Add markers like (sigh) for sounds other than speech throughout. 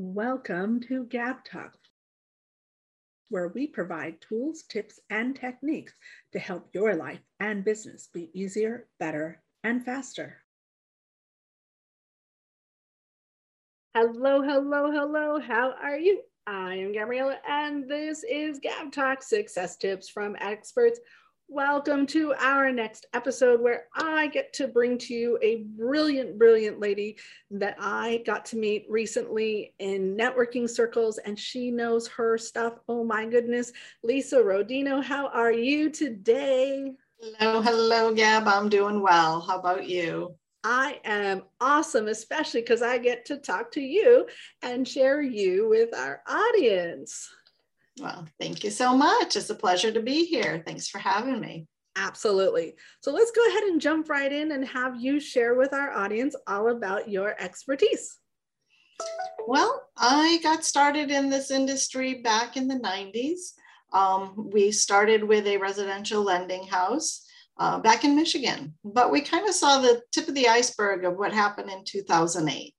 Welcome to Gab Talk, where we provide tools, tips, and techniques to help your life and business be easier, better, and faster. Hello, hello, hello. How are you? I am Gabriella, and this is Gab Talk Success Tips from Experts Welcome to our next episode where I get to bring to you a brilliant, brilliant lady that I got to meet recently in networking circles, and she knows her stuff. Oh my goodness. Lisa Rodino, how are you today? Hello, hello, Gab. I'm doing well. How about you? I am awesome, especially because I get to talk to you and share you with our audience. Well, thank you so much. It's a pleasure to be here. Thanks for having me. Absolutely. So let's go ahead and jump right in and have you share with our audience all about your expertise. Well, I got started in this industry back in the 90s. Um, we started with a residential lending house uh, back in Michigan, but we kind of saw the tip of the iceberg of what happened in 2008.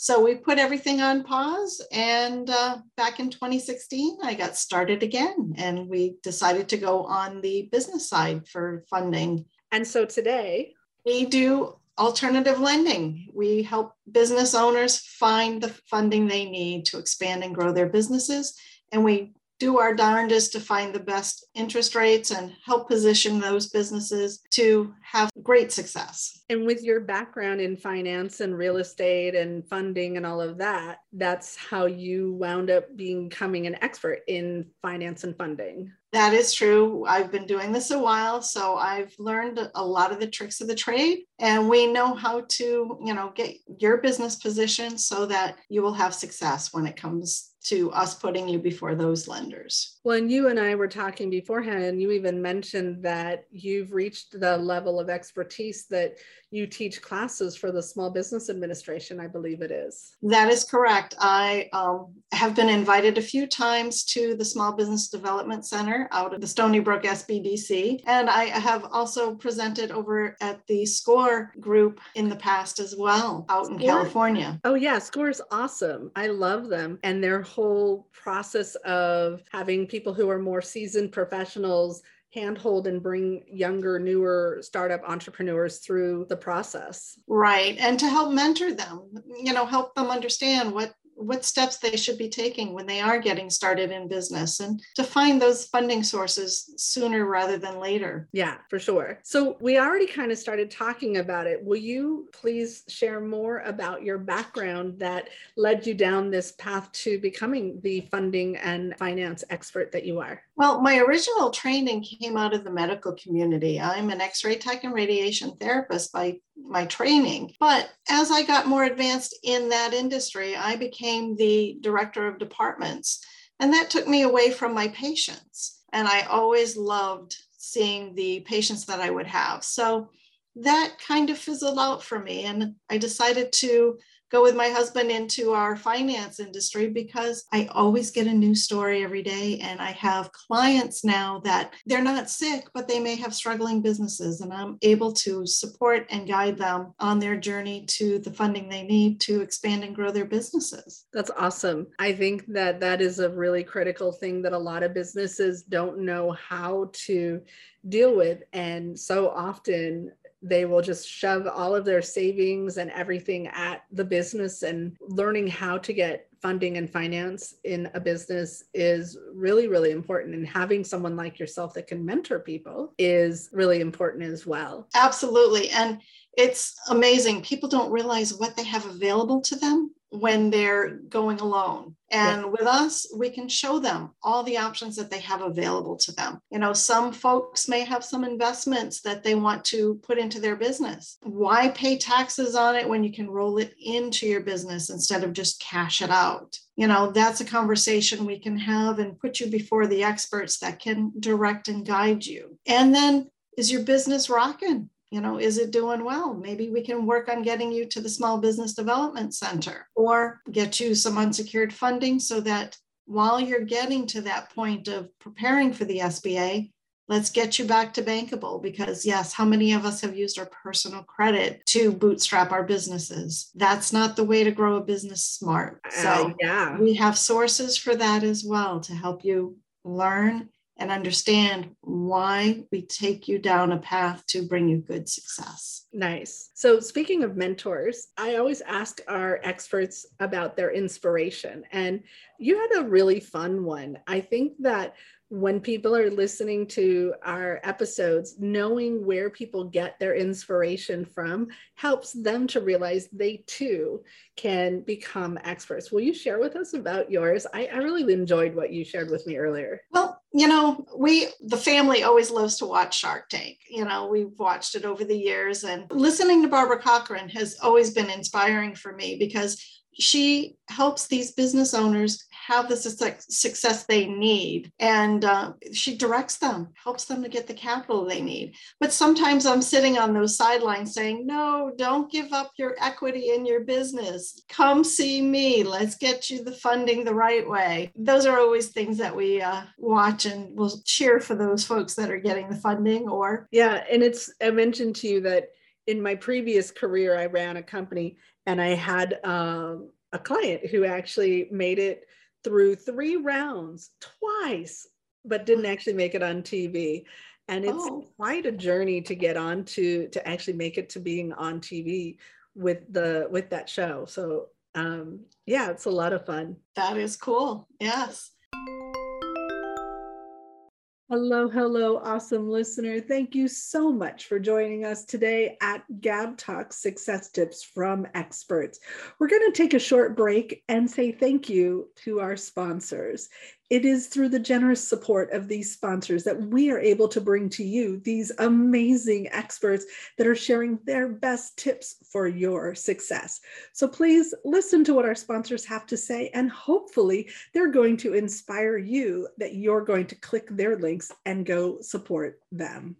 So we put everything on pause. And uh, back in 2016, I got started again and we decided to go on the business side for funding. And so today, we do alternative lending. We help business owners find the funding they need to expand and grow their businesses. And we do our darndest to find the best interest rates and help position those businesses to have great success. And with your background in finance and real estate and funding and all of that, that's how you wound up becoming an expert in finance and funding. That is true. I've been doing this a while, so I've learned a lot of the tricks of the trade and we know how to, you know, get your business positioned so that you will have success when it comes to us putting you before those lenders. Well, and you and I were talking beforehand, and you even mentioned that you've reached the level of expertise that you teach classes for the Small Business Administration, I believe it is. That is correct. I um, have been invited a few times to the Small Business Development Center out of the Stony Brook SBDC, and I have also presented over at the SCORE group in the past as well out in California. Oh, yeah, SCORE is awesome. I love them and their whole process of having people who are more seasoned professionals handhold and bring younger, newer startup entrepreneurs through the process. Right. And to help mentor them, you know, help them understand what what steps they should be taking when they are getting started in business and to find those funding sources sooner rather than later. Yeah, for sure. So we already kind of started talking about it. Will you please share more about your background that led you down this path to becoming the funding and finance expert that you are? Well, my original training came out of the medical community. I'm an x ray tech and radiation therapist by my training. But as I got more advanced in that industry, I became the director of departments. And that took me away from my patients. And I always loved seeing the patients that I would have. So that kind of fizzled out for me. And I decided to go with my husband into our finance industry because I always get a new story every day. And I have clients now that they're not sick, but they may have struggling businesses. And I'm able to support and guide them on their journey to the funding they need to expand and grow their businesses. That's awesome. I think that that is a really critical thing that a lot of businesses don't know how to deal with. And so often they will just shove all of their savings and everything at the business and learning how to get funding and finance in a business is really really important and having someone like yourself that can mentor people is really important as well. Absolutely and it's amazing people don't realize what they have available to them when they're going alone. And yeah. with us, we can show them all the options that they have available to them. You know, some folks may have some investments that they want to put into their business. Why pay taxes on it when you can roll it into your business instead of just cash it out? You know, that's a conversation we can have and put you before the experts that can direct and guide you. And then, is your business rocking? You know is it doing well? Maybe we can work on getting you to the small business development center or get you some unsecured funding so that while you're getting to that point of preparing for the sba let's get you back to bankable because yes how many of us have used our personal credit to bootstrap our businesses? That's not the way to grow a business smart. So uh, yeah. we have sources for that as well to help you learn and understand why we take you down a path to bring you good success. Nice. So, speaking of mentors, I always ask our experts about their inspiration. And you had a really fun one. I think that when people are listening to our episodes, knowing where people get their inspiration from helps them to realize they too can become experts. Will you share with us about yours? I, I, really enjoyed what you shared with me earlier. Well, you know, we, the family always loves to watch Shark Tank. You know, we've watched it over the years, and listening to Barbara Corcoran has always been inspiring for me because she helps these business owners have the success they need. And uh, she directs them helps them to get the capital they need. But sometimes i'm sitting on those sidelines saying no don't give up your equity in your business. Come see me. Let's get you the funding the right way. Those are always things that we uh, watch and we'll cheer for those folks that are getting the funding or yeah and it's i mentioned to you that in my previous career i ran a company and I had um, a client who actually made it through three rounds twice, but didn't actually make it on TV. And it's oh. quite a journey to get on to to actually make it to being on TV with the with that show. So um, yeah, it's a lot of fun. That is cool. Yes. Hello, hello, awesome listener. Thank you so much for joining us today at Gab Talk Success Tips from Experts. We're going to take a short break and say thank you to our sponsors. It is through the generous support of these sponsors that we are able to bring to you these amazing experts that are sharing their best tips for your success. So please listen to what our sponsors have to say, and hopefully, they're going to inspire you that you're going to click their links and go support them.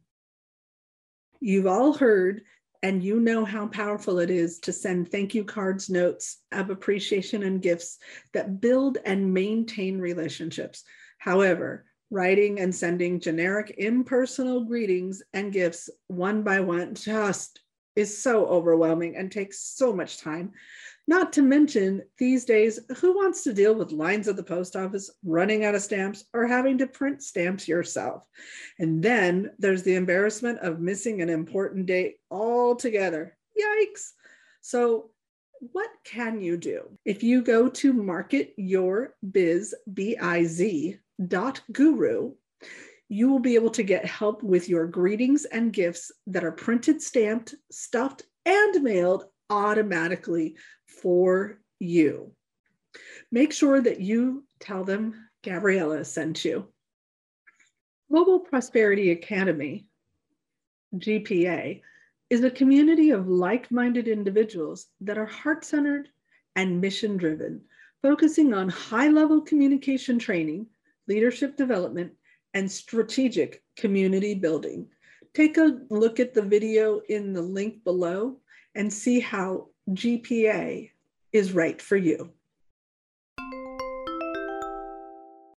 You've all heard and you know how powerful it is to send thank you cards, notes of appreciation, and gifts that build and maintain relationships. However, writing and sending generic impersonal greetings and gifts one by one just is so overwhelming and takes so much time. Not to mention, these days, who wants to deal with lines at the post office, running out of stamps, or having to print stamps yourself? And then there's the embarrassment of missing an important date altogether. Yikes. So, what can you do? If you go to marketyourbiz, B-I-Z, dot guru, you will be able to get help with your greetings and gifts that are printed, stamped, stuffed, and mailed automatically for you. Make sure that you tell them Gabriella sent you. Global Prosperity Academy, GPA, is a community of like minded individuals that are heart centered and mission driven, focusing on high level communication training, leadership development, and strategic community building. Take a look at the video in the link below and see how GPA is right for you.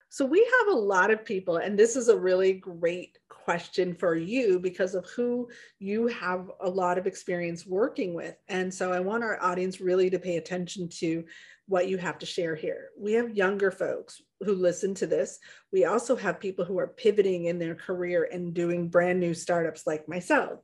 So, we have a lot of people, and this is a really great question for you because of who you have a lot of experience working with. And so, I want our audience really to pay attention to what you have to share here. We have younger folks who listen to this. We also have people who are pivoting in their career and doing brand new startups like myself.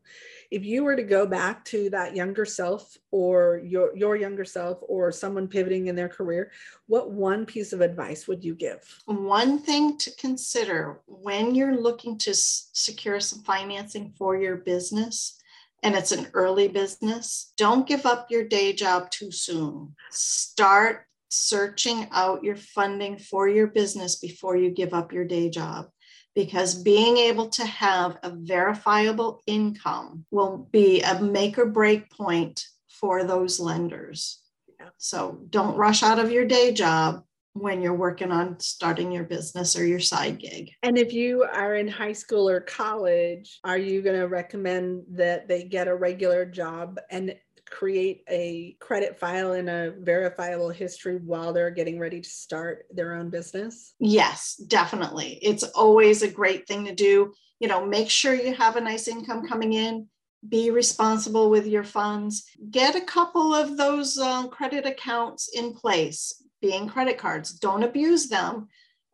If you were to go back to that younger self or your, your younger self or someone pivoting in their career, what one piece of advice would you give? One thing to consider when you're looking to s- secure some financing for your business and it's an early business, don't give up your day job too soon. Start searching out your funding for your business before you give up your day job. Because being able to have a verifiable income will be a make or break point for those lenders. So don't rush out of your day job when you're working on starting your business or your side gig. And if you are in high school or college, are you going to recommend that they get a regular job and create a credit file and a verifiable history while they're getting ready to start their own business? Yes, definitely. It's always a great thing to do. You know, make sure you have a nice income coming in. Be responsible with your funds. Get a couple of those uh, credit accounts in place, being credit cards. Don't abuse them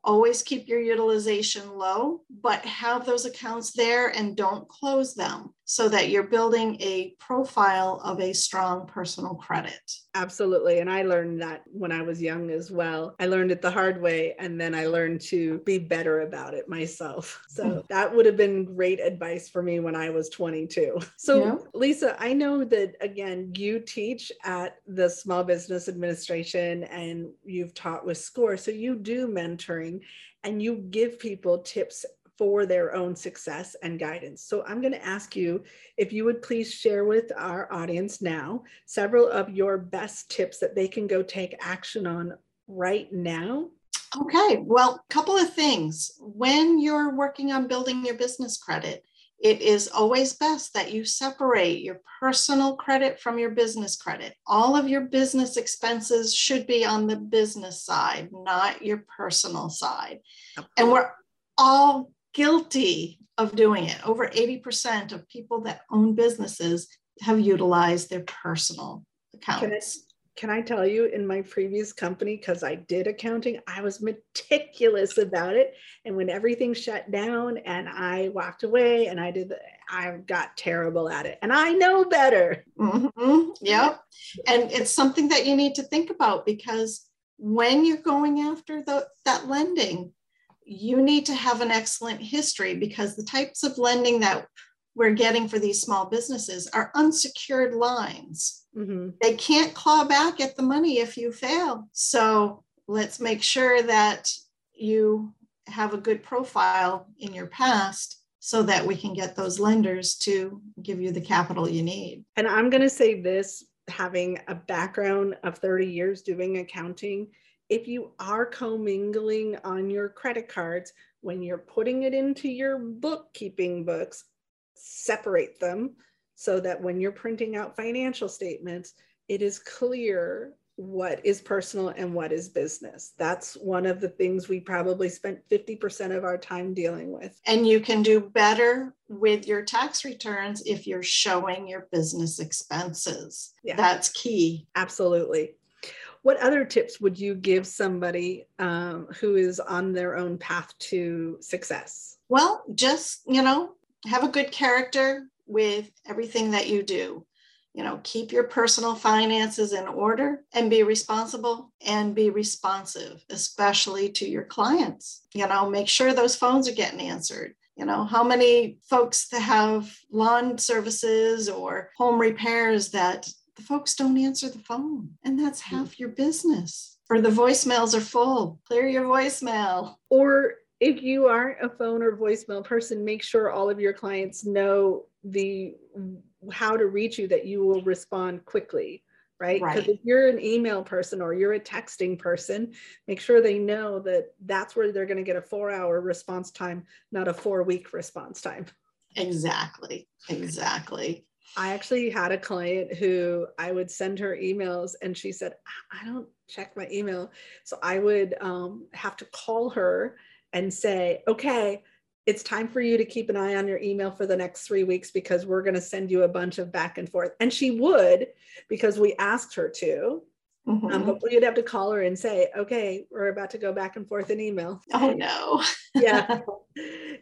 always keep your utilization low, but have those accounts there and don't close them so that you're building a profile of a strong personal credit. Absolutely. And I learned that when I was young as well. I learned it the hard way and then I learned to be better about it myself. So mm. that would have been great advice for me when I was 22. So, yeah. Lisa, I know that again, you teach at the Small Business Administration and you've taught with SCORE. So you do mentoring and you give people tips for their own success and guidance. So I'm going to ask you if you would please share with our audience now several of your best tips that they can go take action on right now. Okay, well, a couple of things. When you're working on building your business credit, it is always best that you separate your personal credit from your business credit. All of your business expenses should be on the business side, not your personal side. And we're all guilty of doing it. Over 80% of people that own businesses have utilized their personal accounts. Can I, can I tell you, in my previous company, because I did accounting, I was meticulous about it. And when everything shut down and I walked away and I did, I got terrible at it. And I know better. Mm-hmm. Yep. And it's something that you need to think about because when you're going after the, that lending, you need to have an excellent history because the types of lending that we're getting for these small businesses are unsecured lines. Mm-hmm. They can't claw back at the money if you fail. So let's make sure that you have a good profile in your past so that we can get those lenders to give you the capital you need. And I'm going to say this having a background of 30 years doing accounting if you are commingling on your credit cards, when you're putting it into your bookkeeping books, separate them so that when you're printing out financial statements, it is clear what is personal and what is business. That's one of the things we probably spent 50% of our time dealing with. And you can do better with your tax returns if you're showing your business expenses. Yeah. That's key. Absolutely. What other tips would you give somebody um, who is on their own path to success? Well, just, you know, have a good character with everything that you do. You know, keep your personal finances in order and be responsible and be responsive, especially to your clients. You know, make sure those phones are getting answered you know how many folks that have lawn services or home repairs that the folks don't answer the phone, and that's half your business. Or the voicemails are full. Clear your voicemail. Or if you aren't a phone or voicemail person, make sure all of your clients know the how to reach you that you will respond quickly right because right. if you're an email person or you're a texting person make sure they know that that's where they're going to get a four hour response time not a four week response time exactly exactly I actually had a client who I would send her emails and she said, I don't check my email. So I would um, have to call her and say, okay, it's time for you to keep an eye on your email for the next three weeks because we're going to send you a bunch of back and forth. And she would because we asked her to. Mm-hmm. Um, but we'd have to call her and say, okay, we're about to go back and forth in email. Oh, no. (laughs) yeah. (laughs)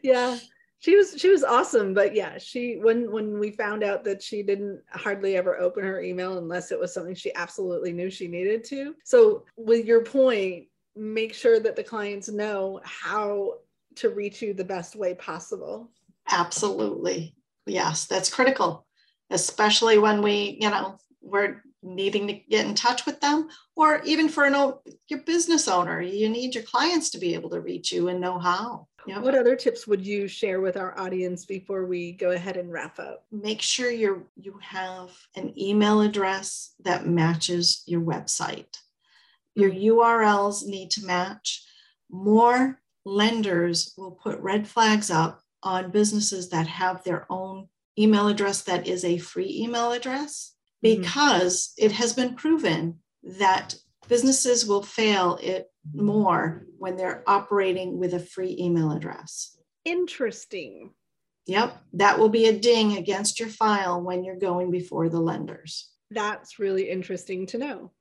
Yeah she was she was awesome but yeah she when when we found out that she didn't hardly ever open her email unless it was something she absolutely knew she needed to. So with your point make sure that the clients know how to reach you the best way possible. Absolutely. Yes that's critical especially when we you know we're needing to get in touch with them or even for an your business owner you need your clients to be able to reach you and know how Yep. What other tips would you share with our audience before we go ahead and wrap up? Make sure you you have an email address that matches your website. Your URLs need to match. More lenders will put red flags up on businesses that have their own email address that is a free email address because mm-hmm. it has been proven that businesses will fail it more when they're operating with a free email address. Interesting. Yep, that will be a ding against your file when you're going before the lenders. That's really interesting to know.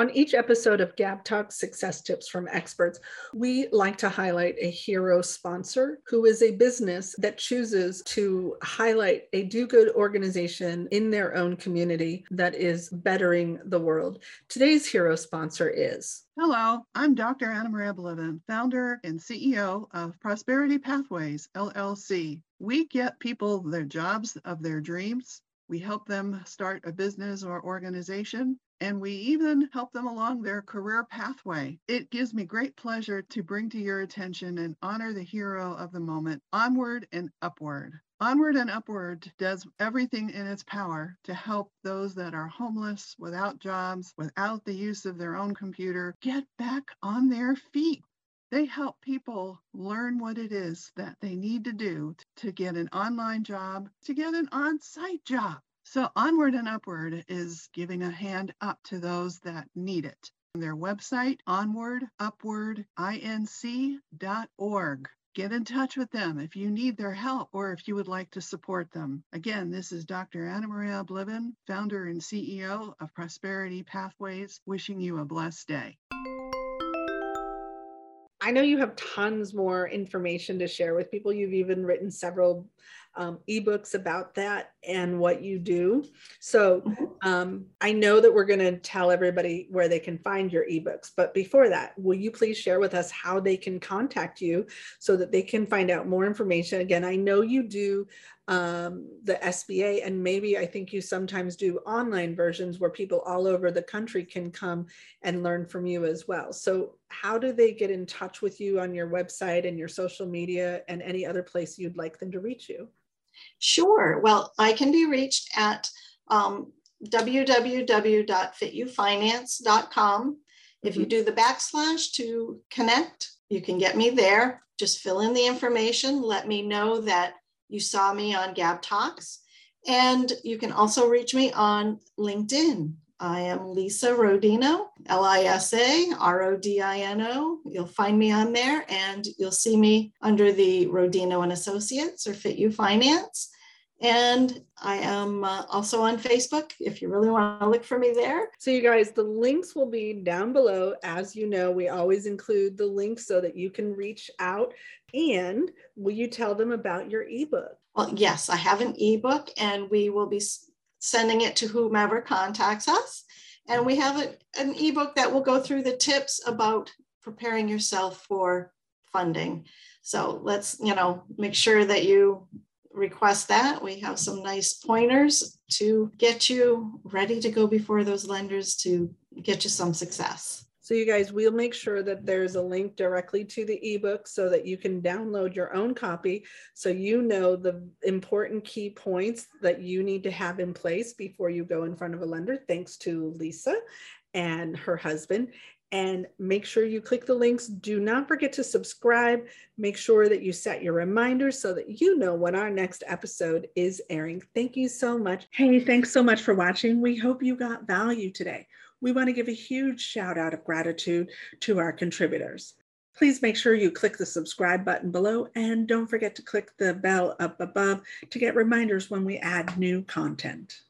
On each episode of Gab Talk Success Tips from Experts, we like to highlight a hero sponsor who is a business that chooses to highlight a do good organization in their own community that is bettering the world. Today's hero sponsor is. Hello, I'm Dr. Anna Maria Bliven, founder and CEO of Prosperity Pathways, LLC. We get people their jobs of their dreams. We help them start a business or organization and we even help them along their career pathway. It gives me great pleasure to bring to your attention and honor the hero of the moment, Onward and Upward. Onward and Upward does everything in its power to help those that are homeless, without jobs, without the use of their own computer, get back on their feet. They help people learn what it is that they need to do to get an online job, to get an on site job. So, Onward and Upward is giving a hand up to those that need it. Their website, onwardupwardinc.org. Get in touch with them if you need their help or if you would like to support them. Again, this is Dr. Anna Maria Bliven, founder and CEO of Prosperity Pathways, wishing you a blessed day. I know you have tons more information to share with people. You've even written several um, ebooks about that and what you do. So mm-hmm. um, I know that we're going to tell everybody where they can find your ebooks. But before that, will you please share with us how they can contact you so that they can find out more information? Again, I know you do um, the SBA, and maybe I think you sometimes do online versions where people all over the country can come and learn from you as well. So, how do they get in touch with you on your website and your social media and any other place you'd like them to reach you? Sure. Well, I can be reached at um, www.fityoufinance.com. If you mm-hmm. do the backslash to connect, you can get me there. Just fill in the information. Let me know that you saw me on Gab Talks. And you can also reach me on LinkedIn. I am Lisa Rodino, L I S A R O D I N O. You'll find me on there and you'll see me under the Rodino and Associates or Fit You Finance. And I am uh, also on Facebook if you really want to look for me there. So, you guys, the links will be down below. As you know, we always include the links so that you can reach out. And will you tell them about your ebook? Well, yes, I have an ebook and we will be sending it to whomever contacts us. And we have a, an ebook that will go through the tips about preparing yourself for funding. So let's, you know, make sure that you request that. We have some nice pointers to get you ready to go before those lenders to get you some success. So you guys, we'll make sure that there's a link directly to the ebook so that you can download your own copy so you know the important key points that you need to have in place before you go in front of a lender. Thanks to Lisa and her husband and make sure you click the links. Do not forget to subscribe. Make sure that you set your reminders so that you know when our next episode is airing. Thank you so much. Hey, thanks so much for watching. We hope you got value today we want to give a huge shout out of gratitude to our contributors. Please make sure you click the subscribe button below and don't forget to click the bell up above to get reminders when we add new content.